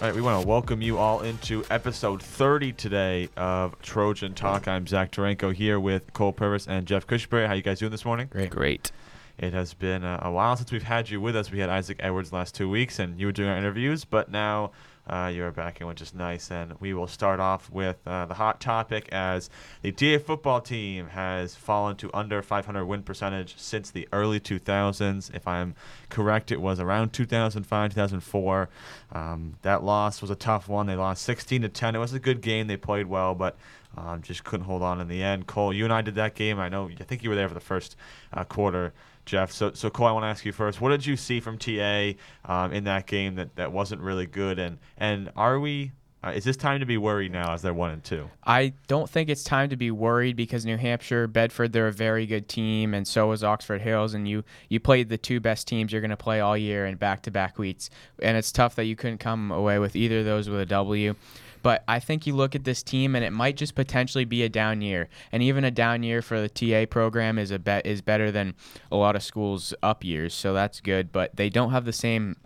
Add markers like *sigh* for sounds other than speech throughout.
All right, we want to welcome you all into episode 30 today of Trojan Talk. I'm Zach Tarenko here with Cole Purvis and Jeff Cushbury. How you guys doing this morning? Great. Great. It has been a, a while since we've had you with us. We had Isaac Edwards last two weeks, and you were doing our interviews, but now uh, you're back, and which is nice. And we will start off with uh, the hot topic as the TA football team has fallen to under 500 win percentage since the early 2000s. If I'm correct, it was around 2005, 2004. Um, that loss was a tough one. They lost 16 to 10. It was a good game. They played well, but um, just couldn't hold on in the end. Cole, you and I did that game. I know. I think you were there for the first uh, quarter. Jeff. So, so Cole, I want to ask you first. What did you see from TA um, in that game that, that wasn't really good? And and are we? Uh, is this time to be worried now as they're one and two? I don't think it's time to be worried because New Hampshire, Bedford, they're a very good team, and so is Oxford Hills. And you you played the two best teams you're going to play all year in back to back weeks, and it's tough that you couldn't come away with either of those with a W. But I think you look at this team and it might just potentially be a down year. And even a down year for the TA program is a bet is better than a lot of schools up years. So that's good. But they don't have the same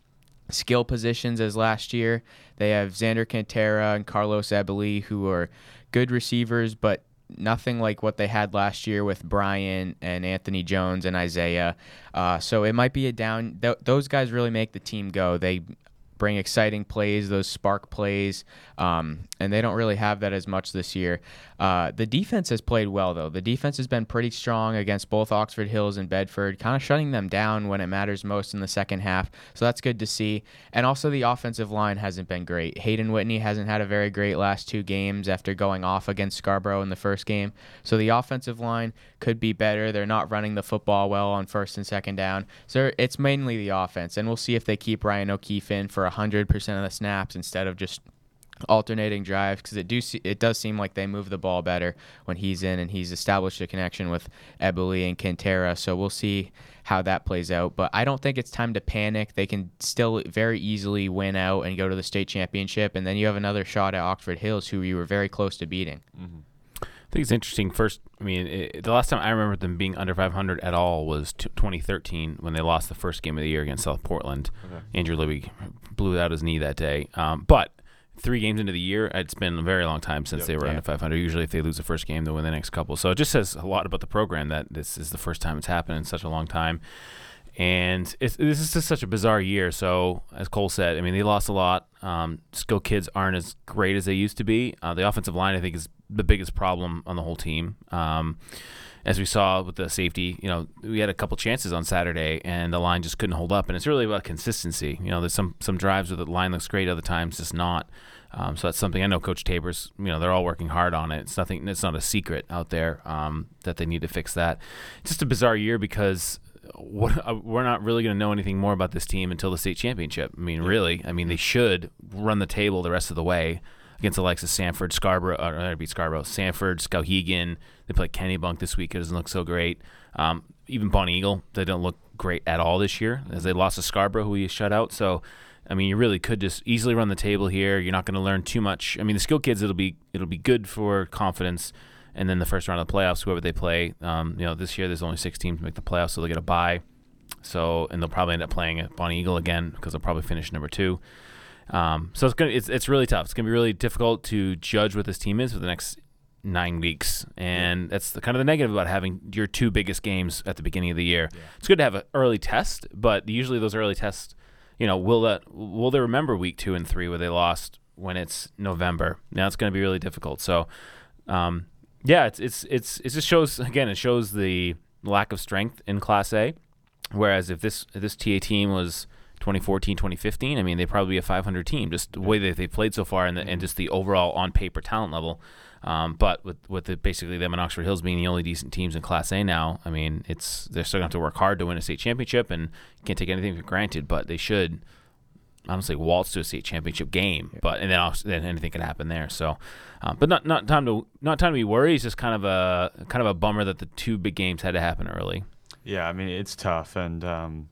skill positions as last year. They have Xander Cantera and Carlos Ebeli who are good receivers, but nothing like what they had last year with Brian and Anthony Jones and Isaiah. Uh, so it might be a down. Th- those guys really make the team go. They bring exciting plays, those spark plays, um, and they don't really have that as much this year. Uh, the defense has played well, though. The defense has been pretty strong against both Oxford Hills and Bedford, kind of shutting them down when it matters most in the second half. So that's good to see. And also, the offensive line hasn't been great. Hayden Whitney hasn't had a very great last two games after going off against Scarborough in the first game. So the offensive line could be better. They're not running the football well on first and second down. So it's mainly the offense. And we'll see if they keep Ryan O'Keefe in for 100% of the snaps instead of just alternating drives because it do see, it does seem like they move the ball better when he's in and he's established a connection with Ebeli and Quintera. So we'll see how that plays out. But I don't think it's time to panic. They can still very easily win out and go to the state championship, and then you have another shot at Oxford Hills, who you were very close to beating. Mm-hmm. I think it's interesting. First, I mean, it, the last time I remember them being under 500 at all was t- 2013 when they lost the first game of the year against South Portland. Okay. Andrew Libby blew out his knee that day. Um, but three games into the year, it's been a very long time since yep. they were yeah. under 500. Usually, if they lose the first game, they win the next couple. So it just says a lot about the program that this is the first time it's happened in such a long time. And this is just such a bizarre year. So, as Cole said, I mean, they lost a lot. Um, skill kids aren't as great as they used to be. Uh, the offensive line, I think, is the biggest problem on the whole team. Um, as we saw with the safety, you know, we had a couple chances on Saturday, and the line just couldn't hold up. And it's really about consistency. You know, there's some some drives where the line looks great, other times just not. Um, so that's something I know Coach Tabers. You know, they're all working hard on it. It's nothing. It's not a secret out there um, that they need to fix that. Just a bizarre year because what, uh, we're not really going to know anything more about this team until the state championship. I mean, really. I mean, they should run the table the rest of the way against Alexis Sanford, Scarborough, or uh, beat Scarborough, Sanford, Skowhegan. They play Kennebunk this week. It doesn't look so great. Um, even Bonny Eagle, they don't look great at all this year as they lost to Scarborough, who we shut out. So, I mean, you really could just easily run the table here. You're not going to learn too much. I mean, the skill kids, it'll be it'll be good for confidence. And then the first round of the playoffs, whoever they play, um, you know, this year there's only six teams to make the playoffs, so they get a bye. So, and they'll probably end up playing at Bonny Eagle again because they'll probably finish number two. Um, so it's gonna it's it's really tough. It's gonna be really difficult to judge what this team is for the next nine weeks, and that's the kind of the negative about having your two biggest games at the beginning of the year. Yeah. It's good to have an early test, but usually those early tests, you know, will that will they remember week two and three where they lost when it's November? Now it's going to be really difficult. So, um, yeah, it's it's it's it just shows again it shows the lack of strength in Class A. Whereas if this if this TA team was 2014, 2015, I mean, they probably be a 500 team, just the way that they played so far and, the, and mm-hmm. just the overall on paper talent level. Um, but with with the, basically them and Oxford Hills being the only decent teams in Class A now, I mean, it's they're still going to have to work hard to win a state championship, and can't take anything for granted. But they should, I don't say waltz to a state championship game, yeah. but and then also, then anything can happen there. So, um, but not not time to not time to be worried. It's just kind of a kind of a bummer that the two big games had to happen early. Yeah, I mean it's tough, and um,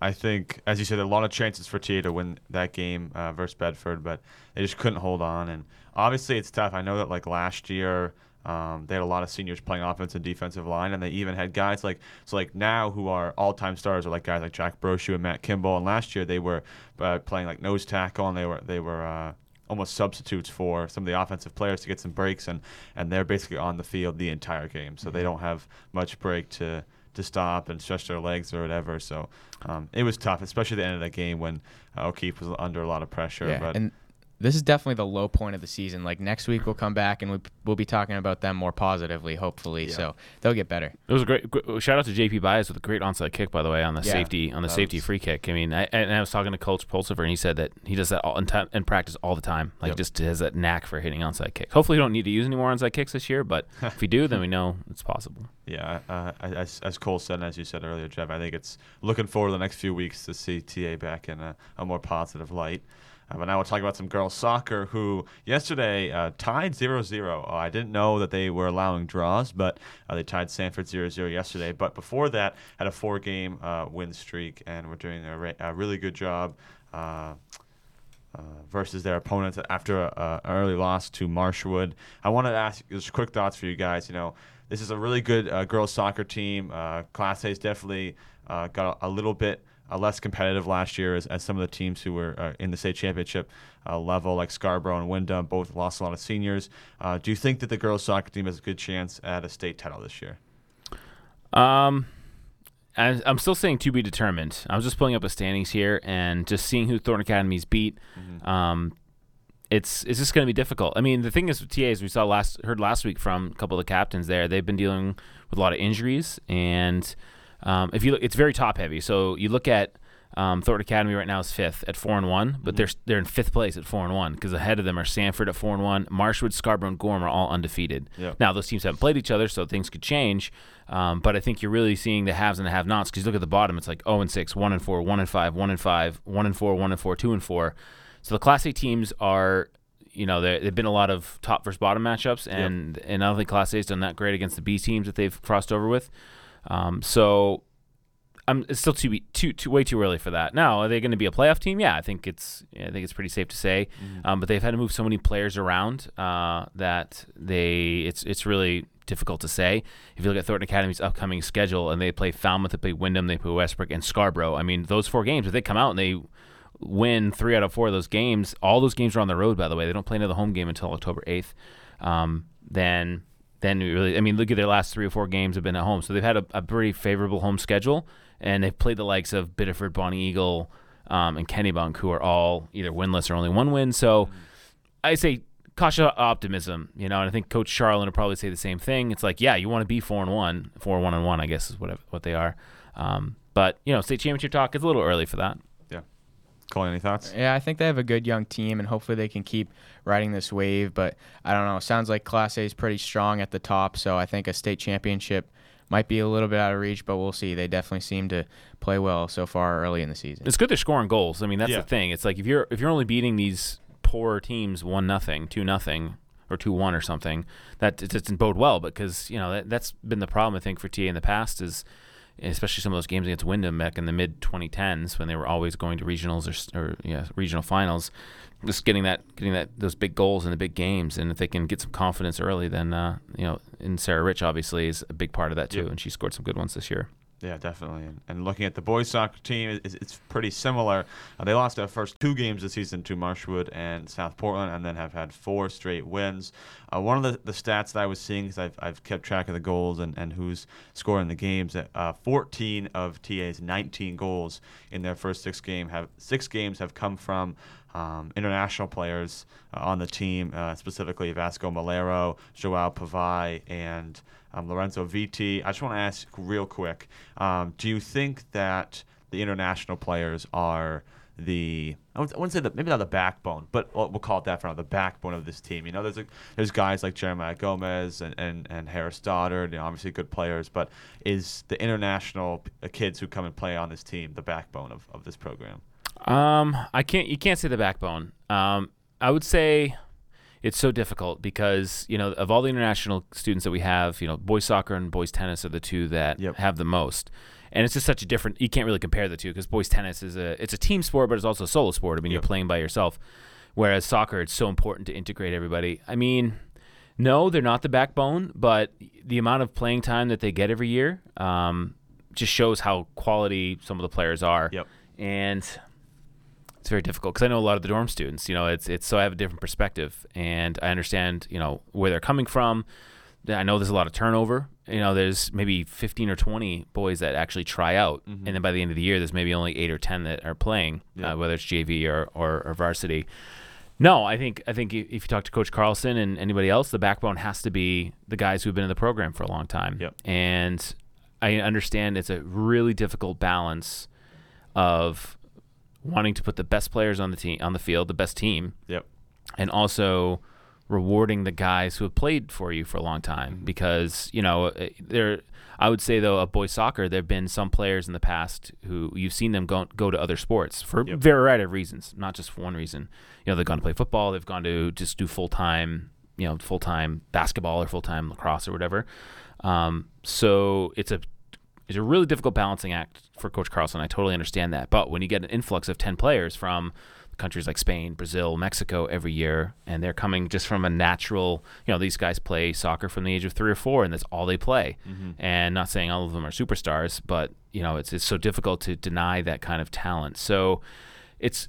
I think, as you said, a lot of chances for TA to win that game uh, versus Bedford, but they just couldn't hold on. And obviously, it's tough. I know that like last year, Um, they had a lot of seniors playing offensive and defensive line, and they even had guys like so like now who are all-time stars are like guys like Jack Brochu and Matt Kimball. And last year they were uh, playing like nose tackle, and they were they were uh, almost substitutes for some of the offensive players to get some breaks, and and they're basically on the field the entire game, so they Mm-hmm. don't have much break to to stop and stretch their legs or whatever. So um, it was tough, especially at the end of the game when uh, O'Keefe was under a lot of pressure. Yeah, but and this is definitely the low point of the season. Like next week, we'll come back and we, we'll be talking about them more positively, hopefully. Yeah. So they'll get better. It was a great gr- shout out to JP Bias with a great onside kick, by the way, on the Yeah, safety on the safety was- free kick. I mean, I, and I was talking to Coach Pulsiver, and he said that he does that all in, time, in practice all the time. Like Yep. just has that knack for hitting onside kicks. Hopefully, we don't need to use any more onside kicks this year, but *laughs* if we do, then we know it's possible. Yeah, uh, as, as Cole said, and as you said earlier, Jeff, I think it's looking forward to the next few weeks to see TA back in a, a more positive light. Uh, but now we'll talk about some girls soccer who yesterday uh, tied 0-0. Uh, I didn't know that they were allowing draws, but uh, they tied Sanford 0-0 yesterday. But before that, had a four-game uh, win streak, and were doing a, re- a really good job. Versus their opponents after a, a early loss to Marshwood. I wanted to ask just quick thoughts for you guys. You know, this is a really good girls soccer team. Class A's definitely got a little bit uh, less competitive last year as, as some of the teams who were uh, in the state championship uh, level, like Scarborough and Windham, both lost a lot of seniors. Uh, do you think that the girls soccer team has a good chance at a state title this year? Um, I, I'm still saying to be determined. I was just pulling up the standings here and just seeing who Thornton Academy's beat. Um, it's it's just going to be difficult. I mean, the thing is with TAs, we saw last heard last week from a couple of the captains there. They've been dealing with a lot of injuries, and um, if you look, it's very top heavy. So you look at um, Thornton Academy right now is fifth at four and one, but they're they're in fifth place at four and one because ahead of them are Sanford at four and one, Marshwood, Scarborough, and Gorham are all undefeated. Yep. Now those teams haven't played each other, so things could change. Um, but I think you're really seeing the haves and the have-nots because you look at the bottom, it's like 0 and 6, 1 and 4, 1 and 5, 1 and 5, 1 and 4, 1 and 4, 2 and 4. So the Class A teams are, you know, there have been a lot of top versus bottom matchups, and and I don't think Class A has done that great against the B teams that they've crossed over with. Um, so I'm it's still too too too way too early for that. Now, are they going to be a playoff team? Yeah, I think it's yeah, I think it's pretty safe to say. Um, but they've had to move so many players around uh, that they it's it's really difficult to say. If you look at Thornton Academy's upcoming schedule, and they play Falmouth, they play Windham, they play Westbrook, and Scarborough. I mean, those four games, if they come out and they win three out of four of those games, all those games are on the road. By the way, they don't play another home game until October eighth. Um, then then really, I mean, look at their last three or four games have been at home, so they've had a, a pretty favorable home schedule, and they've played the likes of Biddeford, Bonny Eagle, um, and Kennebunk, who are all either winless or only one win. So I say cautious optimism, you know, and I think Coach Charlin would probably say the same thing. It's like, yeah, you want to be four and one, four one and one, I guess is what what they are. Um, but you know, state championship talk is a little early for that. Cole, any thoughts? Yeah, I think they have a good young team, and hopefully they can keep riding this wave. But I don't know. Sounds like Class A is pretty strong at the top, so I think a state championship might be a little bit out of reach, but we'll see. They definitely seem to play well so far early in the season. It's good they're scoring goals. I mean, that's Yeah. the thing. It's like if you're if you're only beating these poor teams one nothing, two nothing, or two one or something, that it doesn't bode well because you know that, that's been the problem I think for TA in the past is especially some of those games against Windham back in the mid 2010s when they were always going to regionals or, or yeah regional finals, just getting that getting that those big goals in the big games, and if they can get some confidence early, then uh, you know, and Sarah Rich obviously is a big part of that too, Yeah. and she scored some good ones this year. Yeah, definitely. And, and looking at the boys soccer team, it's, it's pretty similar. Uh, they lost their first two games this season to Marshwood and South Portland, and then have had four straight wins. Uh, one of the, the stats that I was seeing, because I've, I've kept track of the goals and, and who's scoring the games, uh, 14 of TA's 19 goals in their first six game have six games have come from um, international players uh, on the team, uh, specifically Vasco Malero, Joao Pavai, and um, Lorenzo Viti. I just want to ask real quick: um, Do you think that the international players are the I wouldn't say that maybe not the backbone, but we'll, call it that for now, the backbone of this team. You know, there's a, there's guys like Jeremiah Gomez and, and, and Harris Stoddard, you know, obviously good players, but is the international uh, kids who come and play on this team the backbone of, of this program? Um, I can't. You can't say the backbone. Um, I would say it's so difficult because you know of all the international students that we have, you know, boys soccer and boys tennis are the two that Yep. have the most. And it's just such a different. You can't really compare the two because boys tennis is a it's a team sport, but it's also a solo sport. I mean, Yep. you're playing by yourself. Whereas soccer, it's so important to integrate everybody. I mean, No, they're not the backbone, but the amount of playing time that they get every year um, just shows how quality some of the players are. Yep. And it's very difficult because I know a lot of the dorm students. You know, it's it's so I have a different perspective, and I understand you know where they're coming from. I know there's a lot of turnover. You know, there's maybe 15 or 20 boys that actually try out, Mhm. and then by the end of the year, there's maybe only eight or 10 that are playing, Yeah. uh, whether it's JV or, or, or varsity. No, I think I think if you talk to Coach Carlson and anybody else, the backbone has to be the guys who've been in the program for a long time. Yep. And I understand it's a really difficult balance of wanting to put the best players on the team on the field, the best team, Yep. and also rewarding the guys who have played for you for a long time Mm-hmm. because you know uh, there I would say though of boys soccer there have been some players in the past who you've seen them go go to other sports for Yep. variety of reasons not just for one reason you know they've gone to play football they've gone to just do full time you know full time basketball or full time lacrosse or whatever um, so it's a it's a really difficult balancing act for Coach Carlson. I totally understand that. But when you get an influx of 10 players from countries like Spain, Brazil, Mexico every year, and they're coming just from a natural, you know, these guys play soccer from the age of three or four, and that's all they play. And not saying all of them are superstars, but, you know, it's, it's so difficult to deny that kind of talent. So it's,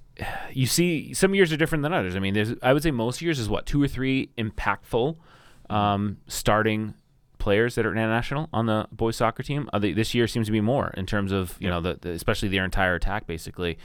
you see, some years are different than others. I mean, there's, I would say most years is what, two or three impactful um, starting players that are international on the boys soccer team. Uh, the, this year seems to be more in terms of you know the, the especially their entire attack basically.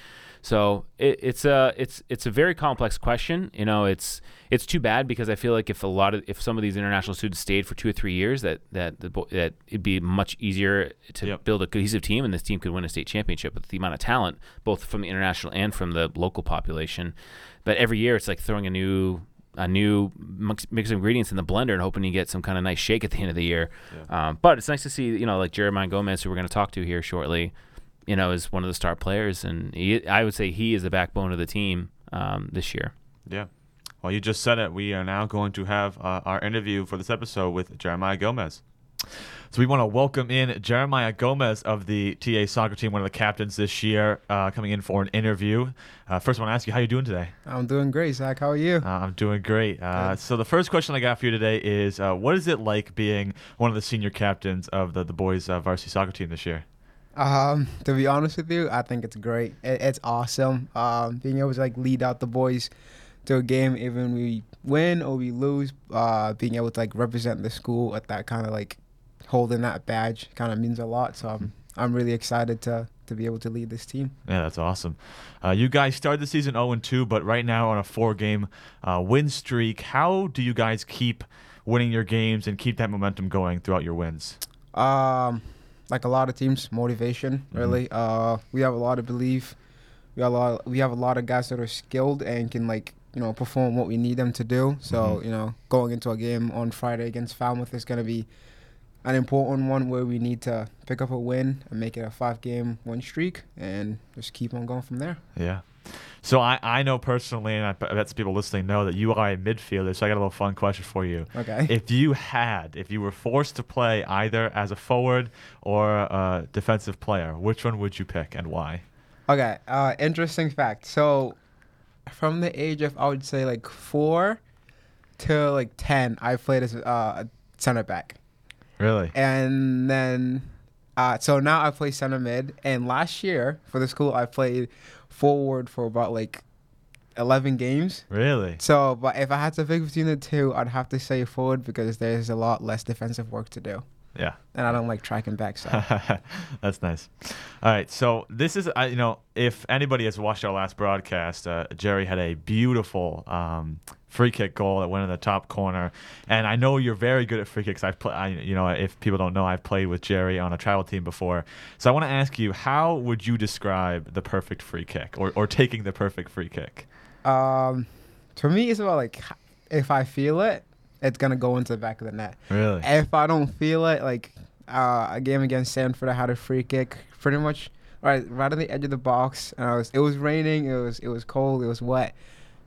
So it, it's a it's it's a very complex question. You know, it's it's too bad because I feel like if a lot of if some of these international students stayed for two or three years, that that the, that it'd be much easier to Yep. build a cohesive team, and this team could win a state championship with the amount of talent, both from the international and from the local population. But every year, it's like throwing a new a new mix, mix of ingredients in the blender and hoping you get some kind of nice shake at the end of the year. Um, but it's nice to see, you know, like Jeremiah Gomez, who we're going to talk to here shortly, you know, is one of the star players, and he, I would say he is the backbone of the team um, this year. Yeah. Well, you just said it. We are now going to have uh, our interview for this episode with Jeremiah Gomez. So we want to welcome in Jeremiah Gomez of the TA soccer team, one of the captains this year, uh, coming in for an interview. Uh, first, I want to ask you, how you doing today? I'm doing great, Zach. How are you? Uh, I'm doing great. Uh, so the first question I got for you today is, uh, what is it like being one of the senior captains of the, the boys' uh, varsity soccer team this year? Um, to be honest with you, I think it's great. It, it's awesome. Um, being able to like lead out the boys to a game, even we win or we lose. Uh, being able to like represent the school at that kind of like holding that badge kind of means a lot. So I'm I'm really excited to to be able to lead this team. Yeah, that's awesome. Uh, you guys started the season 0 2, but right now on a four game uh, win streak. How do you guys keep winning your games and keep that momentum going throughout your wins? Um, like a lot of teams, motivation Mhm. really. Uh, we have a lot of belief. We have a lot. We have a lot of guys that are skilled and can like you know perform what we need them to do. So Mhm. you know, going into a game on Friday against Falmouth is going to be an important one where we need to pick up a win and make it a five-game win streak and just keep on going from there. Yeah. So I, I know personally, and I bet some people listening know that you are a midfielder. So I got a little fun question for you. Okay. *laughs* If you had, if you were forced to play either as a forward or a defensive player, which one would you pick and why? Okay, uh, interesting fact. So, from the age of I would say like four to like ten, I played as uh, a center back, Really? and then uh, so now I play center mid. And last year for the school, I played forward for about like eleven games. Really? So, but if I had to pick between the two, I'd have to say forward because there's a lot less defensive work to do, Yeah. and I don't like tracking back. So. *laughs* That's nice. All right, so this is, you know, if anybody has watched our last broadcast, uh, Jerry had a beautiful um, free kick goal that went in the top corner, and I know you're very good at free kicks. I've played, I, you know, if people don't know, I've played with Jerry on a travel team before. So I want to ask you, how would you describe the perfect free kick, or or taking the perfect free kick? Um, for me, it's about like if I feel it, it's gonna go into the back of the net. Really? If I don't feel it, like uh, a game against Sanford, I had a free kick, pretty much right right on the edge of the box, and I was it was raining, it was it was cold, it was wet.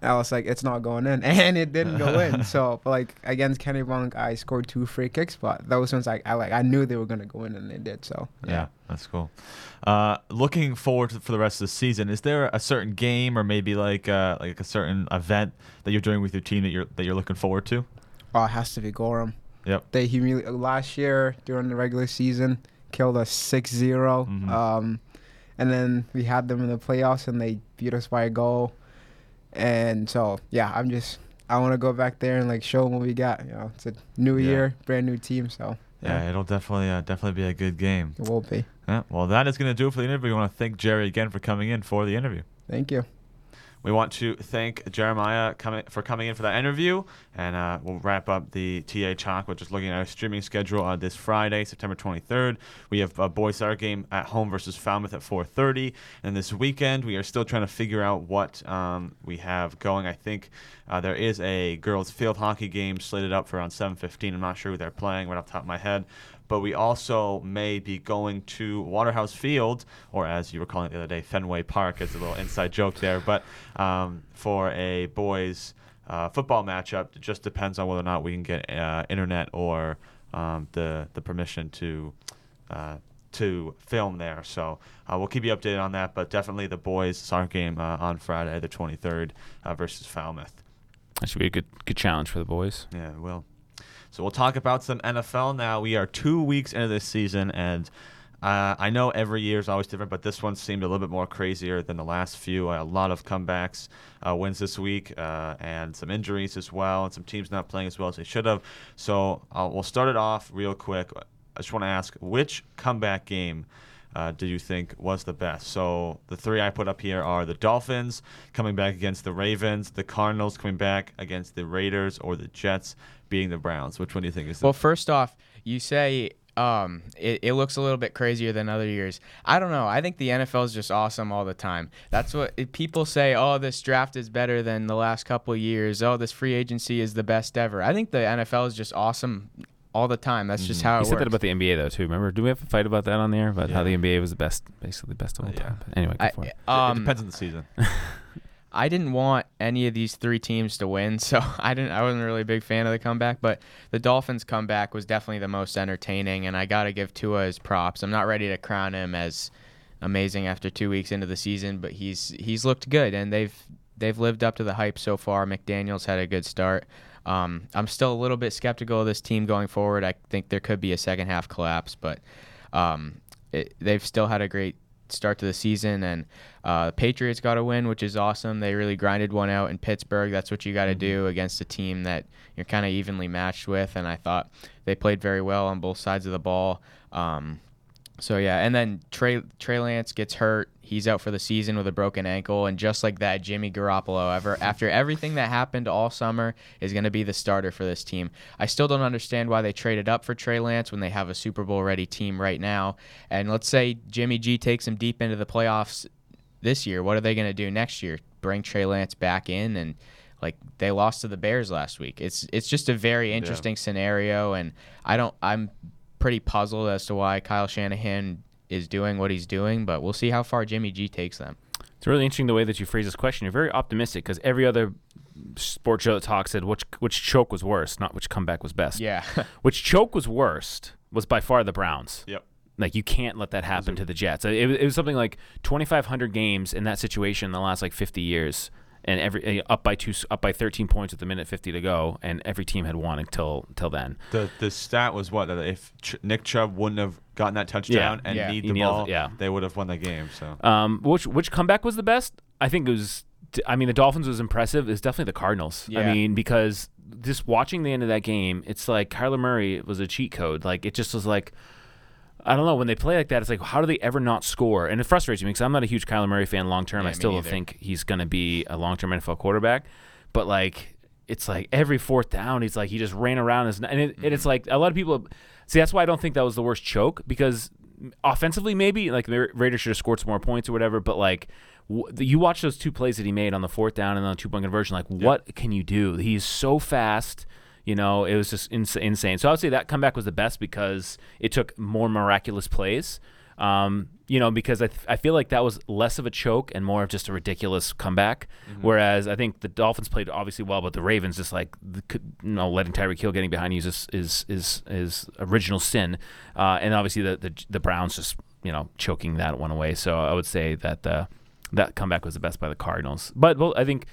And I was like, it's not going in, *laughs* and it didn't go in. *laughs* So, but like against Kennebunk, I scored two free kicks, but those ones like I like I knew they were gonna go in, and they did. So Yeah, that's cool. Uh, looking forward to, for the rest of the season, is there a certain game or maybe like uh, like a certain event that you're doing with your team that you're that you're looking forward to? Oh, it has to be Gorham. Yep. They humili- last year during the regular season killed us 6-0. Mhm. Um, and then we had them in the playoffs and they beat us by a goal. And so yeah, I'm just I want to go back there and like show them what we got. You know, it's a new Yeah. year, brand new team. So Yeah, it'll definitely uh, definitely be a good game. it will be. Yeah, well, that is going to do it for the interview. We want to thank Jerry again for coming in for the interview. Thank you. We want to thank Jeremiah coming for coming in for that interview, and uh, we'll wrap up the TA Talk with just looking at our streaming schedule on this Friday, September 23rd. We have a boys soccer game at home versus Falmouth at 4:30, and this weekend we are still trying to figure out what um, we have going. I think uh, there is a girls field hockey game slated up for around 7:15. I'm not sure who they're playing right off the top of my head, but we also may be going to Waterhouse Field, or as you were calling it the other day, Fenway Park. It's a little inside joke there, but um, for a boys uh, football matchup, it just depends on whether or not we can get uh, internet or um, the the permission to. Uh, to film there, so uh, we'll keep you updated on that. But definitely the boys soccer game uh, on Friday, the 23rd, uh, versus Falmouth. That should be a good good challenge for the boys. Yeah, it will. So we'll talk about some NFL now. We are two weeks into this season, and uh, I know every year is always different, but this one seemed a little bit more crazier than the last few. A lot of comebacks, uh, wins this week, uh, and some injuries as well, and some teams not playing as well as they should have. So uh, we'll start it off real quick. I just want to ask which comeback game uh, do you think was the best? So the three I put up here are the Dolphins coming back against the Ravens, the Cardinals coming back against the Raiders, or the Jets beating the Browns. Which one do you think is the Well, first off, you say um, it, it looks a little bit crazier than other years. I don't know. I think the NFL is just awesome all the time. That's what people say. Oh, this draft is better than the last couple years. Oh, this free agency is the best ever. I think the NFL is just awesome all the time. That's just how You it said works. that about the NBA though too. Remember? Do we have a fight about that on there about how Yeah. the NBA was the best, basically the best of all Yeah. time? But anyway, go I, for it. it um, depends on the season. *laughs* I didn't want any of these three teams to win, *laughs* so I didn't. I wasn't really a big fan of the comeback, but the Dolphins' comeback was definitely the most entertaining, and I got to give Tua his props. I'm not ready to crown him as amazing after two weeks into the season, but he's he's looked good, and they've they've lived up to the hype so far. McDaniel's had a good start. Um, I'm still a little bit skeptical of this team going forward. I think there could be a second half collapse, but um, it, they've still had a great start to the season, and uh, the Patriots got a win, which is awesome. They really grinded one out in Pittsburgh. That's what you got to do against a team that you're kind of evenly matched with, and I thought they played very well on both sides of the ball. Um, so yeah, and then Trey Trey Lance gets hurt. He's out for the season with a broken ankle, and just like that, Jimmy Garoppolo, ever after everything that happened all summer, is going to be the starter for this team. I still don't understand why they traded up for Trey Lance when they have a Super Bowl ready team right now. And let's say Jimmy G takes them deep into the playoffs this year. What are they going to do next year? Bring Trey Lance back in and like they lost to the Bears last week. It's it's just a very interesting scenario, and I don't I'm pretty puzzled as to why Kyle Shanahan is doing what he's doing, but we'll see how far Jimmy G takes them. It's really interesting the way that you phrase this question. You're very optimistic because every other sports show that talks said which which choke was worse, not which comeback was best. Yeah. *laughs* Which choke was worst was by far the Browns. Yep. Like you can't let that happen to the Jets. It, it was something like 2,500 games in that situation in the last like 50 years, and every uh, up by two, up by 13 points with a minute 50 to go, and every team had won until until then. The the stat was what that if Ch- Nick Chubb wouldn't have gotten that touchdown and Yeah. need He the nailed ball, yeah. they would have won the game. So Um, which which comeback was the best? I think it was. I mean, the Dolphins was impressive. It's definitely the Cardinals. I mean, because just watching the end of that game, it's like Kyler Murray was a cheat code. Like it just was like. I don't know when they play like that. It's like how do they ever not score? And it frustrates me because I'm not a huge Kyler Murray fan long term. Yeah, I still don't neither. think he's going to be a long term NFL quarterback. But like it's like every fourth down, he's like he just ran around his, and, it, Mm-hmm. it's like a lot of people see that's why I don't think that was the worst choke because offensively maybe like the Raiders should have scored some more points or whatever, but like. You watch those two plays that he made on the fourth down and on the two point conversion. Like, what can you do? He's so fast. You know, it was just ins- insane. So I would say that comeback was the best because it took more miraculous plays. Um, you know, because I, th- I feel like that was less of a choke and more of just a ridiculous comeback. Whereas I think the Dolphins played obviously well, but the Ravens just like the, you know letting Tyreek Hill getting behind you is is is is original sin, uh, and obviously the, the the Browns just you know choking that one away. So I would say that uh, that comeback was the best by the Cardinals. But well, I think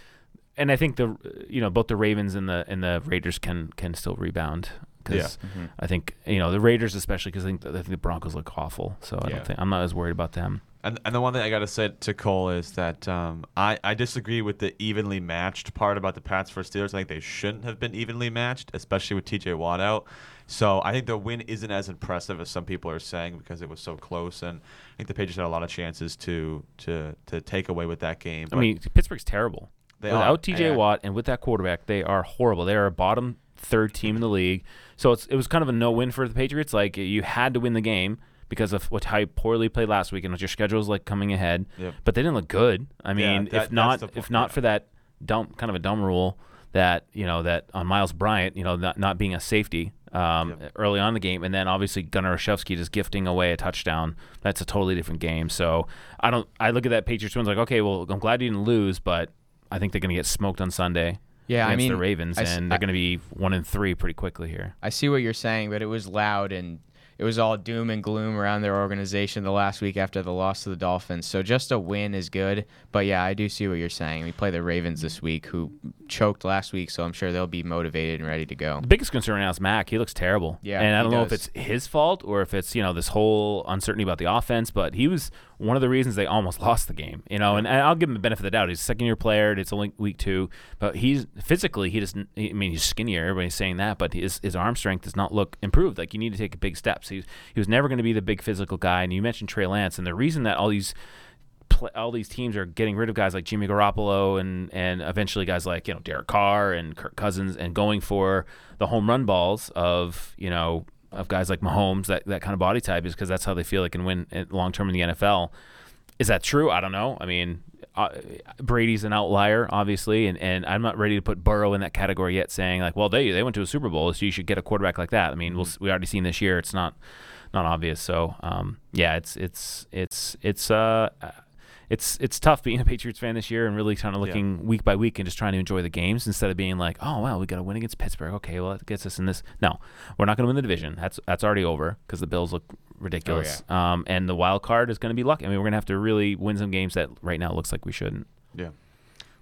and I think the you know both the Ravens and the and the Raiders can can still rebound because Mhm. I think you know the Raiders especially because I think, the- I think the Broncos look awful. So I Yeah. don't think I'm not as worried about them. And, and the one thing I got to say to Cole is that um, I, I disagree with the evenly matched part about the Pats versus Steelers. I think they shouldn't have been evenly matched, especially with TJ Watt out. So I think the win isn't as impressive as some people are saying because it was so close. And I think the Patriots had a lot of chances to to, to take away with that game. I mean Pittsburgh's terrible. They Without are. TJ And- Watt and with that quarterback, they are horrible. They are a bottom third team in the league. So it's, it was kind of a no win for the Patriots. Like you had to win the game because of what how you poorly played last week and what your schedule is like coming ahead. Yep. But they didn't look good. I mean, that- if not if not yeah. for that dumb kind of a dumb rule that you know that on Myles Bryant, you know, not, not being a safety um, Yep. early on in the game, and then obviously Gunner Olszewski just gifting away a touchdown. That's a totally different game. So I don't. I look at that Patriots win like, okay, well, I'm glad you didn't lose, but I think they're going to get smoked on Sunday. Yeah, I against mean, the Ravens, I and they're going to be one and three pretty quickly here. I see what you're saying, but it was loud and it was all doom and gloom around their organization the last week after the loss to the Dolphins. So just a win is good. But yeah, I do see what you're saying. We play the Ravens this week, who choked last week, so I'm sure they'll be motivated and ready to go. The biggest concern right now is Mac. He looks terrible. Yeah, and I don't know if it's his fault or if it's you know this whole uncertainty about the offense. But he was one of the reasons they almost *laughs* lost the game. You know, and, and I'll give him the benefit of the doubt. He's a second year player. It's only week two, but he's physically he doesn't. I mean, he's skinnier. Everybody's saying that, but his his arm strength does not look improved. Like you need to take a big steps. He he was never going to be the big physical guy. And you mentioned Trey Lance, and the reason that all these all these teams are getting rid of guys like Jimmy Garoppolo and and eventually guys like you know Derek Carr and Kirk Cousins and going for the home run balls of you know of guys like Mahomes that that kind of body type is because that's how they feel they can win long term in the NFL. Is that true? I don't know. I mean, uh, Brady's an outlier, obviously, and, and I'm not ready to put Burrow in that category yet. Saying like, well, they they went to a Super Bowl, so you should get a quarterback like that. I mean, we'll, we already seen this year. It's not not obvious. So um, yeah, it's it's it's it's uh it's it's tough being a *laughs* Patriots fan this year and really kind of Yeah. looking week by week and just trying to enjoy the games instead of being like, oh well, we got to win against Pittsburgh. Okay, well that gets us in this. No, we're not going to win the division. That's that's already over because the Bills look ridiculous. Um, and the wild card is going to be lucky. I mean, we're going to have to really win some games that right now looks like we shouldn't. Yeah.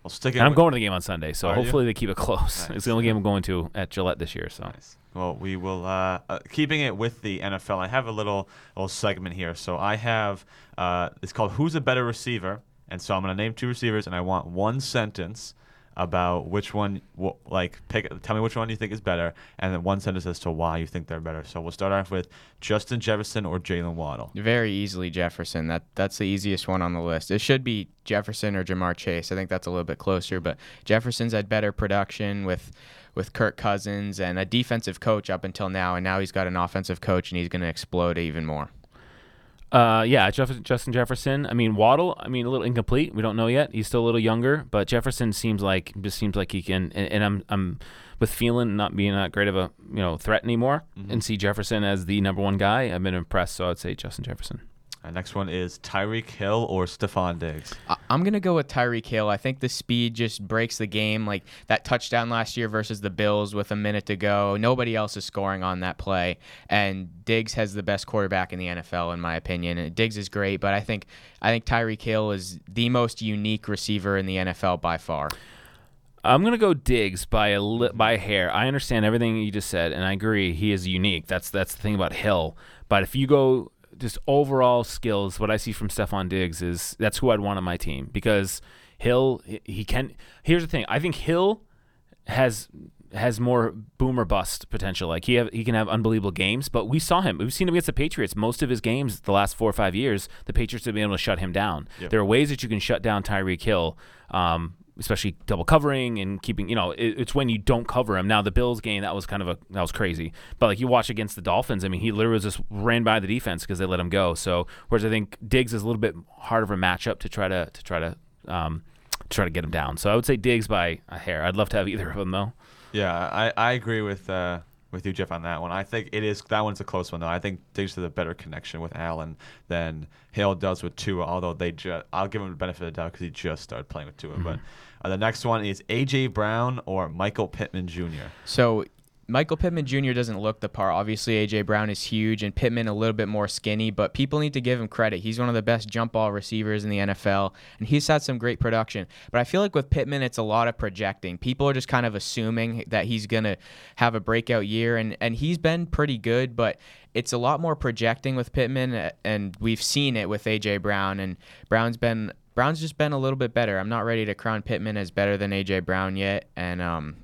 Well, sticking And I'm with- going to the game on Sunday, so Are you? hopefully they keep it close. Nice. It's the only game I'm going to at Gillette this year. So Nice. Well, we will uh, uh, keeping it with the NFL. I have a little little segment here. So I have uh, it's called "Who's a Better Receiver," and so I'm going to name two receivers, and I want one sentence about which one, wh- like, pick. Tell me which one you think is better, and then one sentence as to why you think they're better. So we'll start off with Justin Jefferson or Jaylen Waddle. Very easily Jefferson. That that's the easiest one on the list. It should be Jefferson or Ja'Marr Chase. I think that's a little bit closer, but Jefferson's had better production with with Kirk Cousins and a defensive coach up until now, and now he's got an offensive coach, and he's going to explode even more. Uh, yeah, Jeff- Justin Jefferson. I mean, Waddle. I mean, a little incomplete. We don't know yet. He's still a little younger, but Jefferson seems like just seems like he can. And, and I'm I'm with Thielen not being that great of a you know threat anymore, and see Jefferson as the number one guy. I've been impressed, so I'd say Justin Jefferson. Next one is Tyreek Hill or Stefon Diggs. I- I'm gonna go with Tyreek Hill. I think the speed just breaks the game. Like that touchdown last year versus the Bills with a minute to go, nobody else is scoring on that play, and Diggs has the best quarterback in the NFL, in my opinion. And Diggs is great, but I think I think Tyreek Hill is the most unique receiver in the NFL by far. I'm gonna go Diggs by a li- by a hair. I understand everything you just said, and I agree he is unique. That's that's the thing about Hill. But if you go just overall skills, what I see from Stefon Diggs is that's who I'd want on my team because Hill he- he can. Here's the thing. I think Hill has has more boom or bust potential. Like he have he can have unbelievable games, but we saw him. We've seen him against the Patriots. Most of his games the last four or five years, the Patriots have been able to shut him down. Yep. There are ways that you can shut down Tyreek Hill. Um, especially double covering and keeping, you know, it, it's when you don't cover him. Now the Bills game that was kind of a that was crazy, but like you watch against the Dolphins, I mean, he literally just ran by the defense because they let him go. So whereas I think Diggs is a little bit harder of a matchup to try to to try to um, try to get him down. So I would say Diggs by a hair. I'd love to have either of them though. Yeah, I, I agree with uh, with you, Jeff, on that one. I think it is that one's a close one though. I think Diggs has a better connection with Allen than Hill does with Tua. Although they just, I'll give him the benefit of the doubt because he just started playing with Tua. But uh, the next one is AJ Brown or Michael Pittman Jr. So Michael Pittman Jr. doesn't look the part. Obviously, AJ Brown is huge and Pittman a little bit more skinny, but people need to give him credit. He's one of the best jump ball receivers in the NFL, and he's had some great production. But I feel like with Pittman, it's a lot of projecting. People are just kind of assuming that he's going to have a breakout year, and, and he's been pretty good, but it's a lot more projecting with Pittman, and we've seen it with AJ Brown, and Brown's been Brown's just been a little bit better. I'm not ready to crown Pittman as better than AJ Brown yet, and um,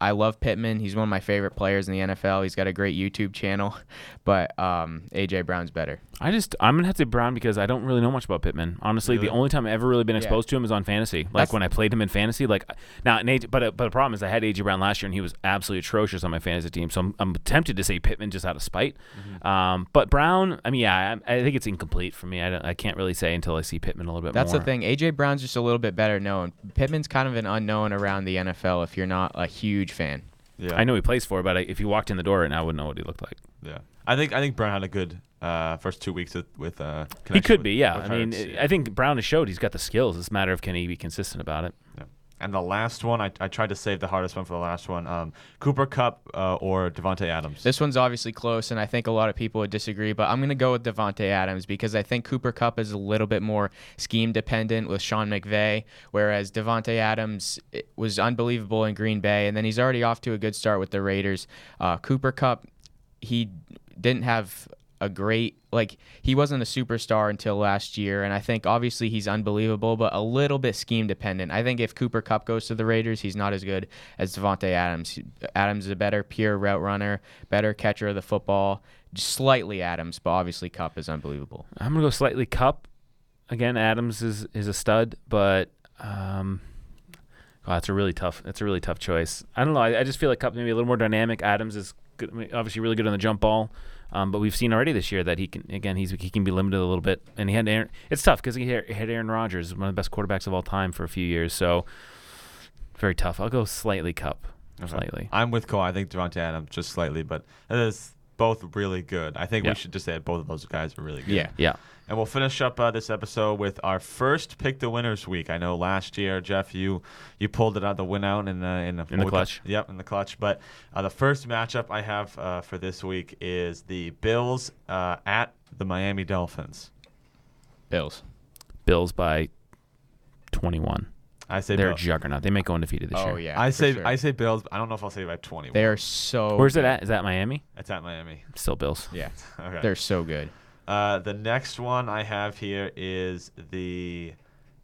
I love Pittman. He's one of my favorite players in the NFL. He's got a great YouTube channel, *laughs* but um, AJ Brown's better. I just I'm gonna have to say Brown because I don't really know much about Pittman. Honestly, Really? the only time I've ever really been Yeah. exposed to him is on fantasy. Like That's- when I played him in fantasy. Like now, and AJ, but uh, but the problem is I had AJ Brown last year and he was absolutely atrocious on my fantasy team. So I'm, I'm tempted to say Pittman just out of spite. Mm-hmm. Um, but Brown, I mean, yeah, I, I think it's incomplete for me. I don't, I can't really say until I see Pittman a little bit more. That's more. the thing. AJ Brown's just a little bit better known. Pittman's kind of an unknown around the NFL if you're not a huge fan. Yeah. I know he plays for, but I, if he walked in the door right now, I wouldn't know what he looked like. Yeah. I think I think Brown had a good uh, first two weeks with, with uh, He could with- be, yeah. with I mean, Hurts, I think Brown has showed he's got the skills. It's a matter of can he be consistent about it. Yeah. And the last one, I, I tried to save the hardest one for the last one. Um, Cooper Kupp uh, or Davante Adams. This one's obviously close, and I think a lot of people would disagree, but I'm going to go with Davante Adams because I think Cooper Kupp is a little bit more scheme dependent with Sean McVay, whereas Davante Adams eh, was unbelievable in Green Bay, and then he's already off to a good start with the Raiders. Uh, Cooper Kupp, he didn't have a great like he wasn't a superstar until last year and I think obviously he's unbelievable but a little bit scheme dependent. I think if Cooper Kupp goes to the Raiders, he's not as good as Davante Adams. Adams is a better pure route runner, better catcher of the football, slightly Adams, but obviously Kupp is unbelievable. I'm gonna go slightly Kupp. Again, Adams is is a stud, but um, oh, that's a really tough. That's a really tough choice. I don't know. I, I just feel like Kupp maybe a little more dynamic. Adams is good, I mean, obviously really good on the jump ball, um, but we've seen already this year that he can again he's he can be limited a little bit. And he had Aaron. It's tough because he had, Aaron Rodgers, one of the best quarterbacks of all time for a few years. So very tough. I'll go slightly Kupp. Okay. Slightly. I'm with Cole. I think Davante Adams just slightly, but it is both really good. I think Yeah. we should just say that both of those guys are really good. Yeah. Yeah. And we'll finish up uh, this episode with our first pick the winners week. I know last year, Jeff, you you pulled it out the win out in the in the, In the clutch. Yep, in the clutch. But uh, the first matchup I have uh, for this week is the Bills uh, at the Miami Dolphins. Bills. Bills by 21. I say They're a juggernaut. They might go undefeated this Oh year. yeah. I for say sure. I say Bills. But I don't know if I'll say by 20. they are so Where's it at? Is that Miami? It's at Miami. Still Bills. Yeah. *laughs* Okay. They're so good. Uh, the next one I have here is the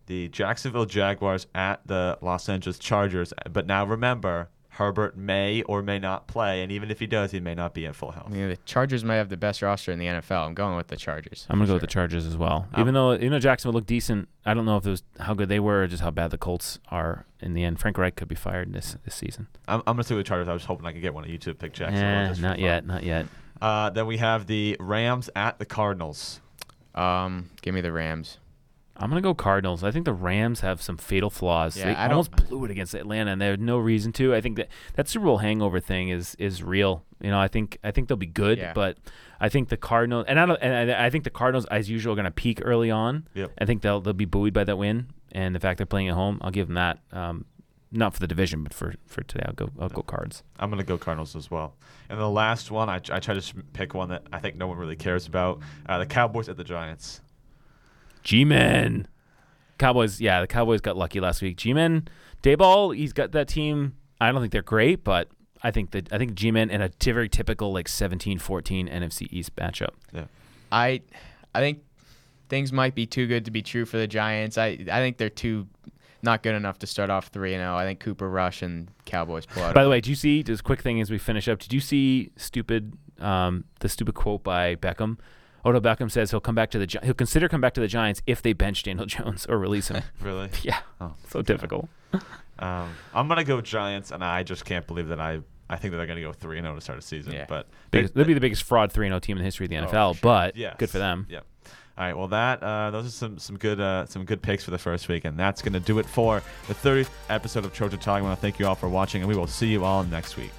the Jacksonville Jaguars at the Los Angeles Chargers. But now remember, Herbert may or may not play, and even if he does, he may not be at full health. I mean, the Chargers might have the best roster in the NFL. I'm going with the Chargers. I'm gonna for go with the Chargers as well. Um, Even though you know Jacksonville looked decent, I don't know if it was how good they were or just how bad the Colts are in the end. Frank Reich could be fired this this season. I'm, I'm gonna say with the Chargers. I was hoping I could get one of you to pick Jacksonville. Eh, just not fun. yet, not yet. Uh, then we have the Rams at the Cardinals. Um, give me the Rams. I'm gonna go Cardinals. I think the Rams have some fatal flaws. Yeah, they I don't- almost blew it against Atlanta, and they had no reason to. I think that that Super Bowl hangover thing is is real. You know, I think I think they'll be good, Yeah. but I think the Cardinals and I don't and I I think the Cardinals as usual are gonna peak early on. Yep. I think they'll they'll be buoyed by that win and the fact they're playing at home. I'll give them that. Um, not for the division, but for, for today, I'll go I'll go Cards. I'm gonna go Cardinals as well. And the last one, I, I try to pick one that I think no one really cares about. Uh, the Cowboys at the Giants. G-Men. Cowboys, yeah, the Cowboys got lucky last week. G-Men, Daboll, he's got that team. I don't think they're great, but I think that I think G-Men in a t- very typical like 17-14 NFC East matchup. Yeah. I, I think things might be too good to be true for the Giants. I, I think they're too not good enough to start off three and zero. I think Cooper Rush and Cowboys pull out. By the way, did you see just quick thing as we finish up? Did you see stupid um, the stupid quote by Beckham? Odell Beckham says he'll come back to the he'll consider come back to the Giants if they bench Daniel *laughs* Jones or release him. *laughs* Really? *laughs* yeah, Oh, so difficult. Um, I'm gonna go Giants, and I just can't believe that I I think that they're gonna go three and zero to start a season. Yeah. But Biggest, they'll be the biggest fraud 3 and 0 team in the history of the Oh, NFL, for sure. but Yes. good for them. Yep. All right. Well, that uh, those are some some good uh, some good picks for the first week, and that's gonna do it for the 30th episode of Trojan Talk. I want to thank you all for watching, and we will see you all next week.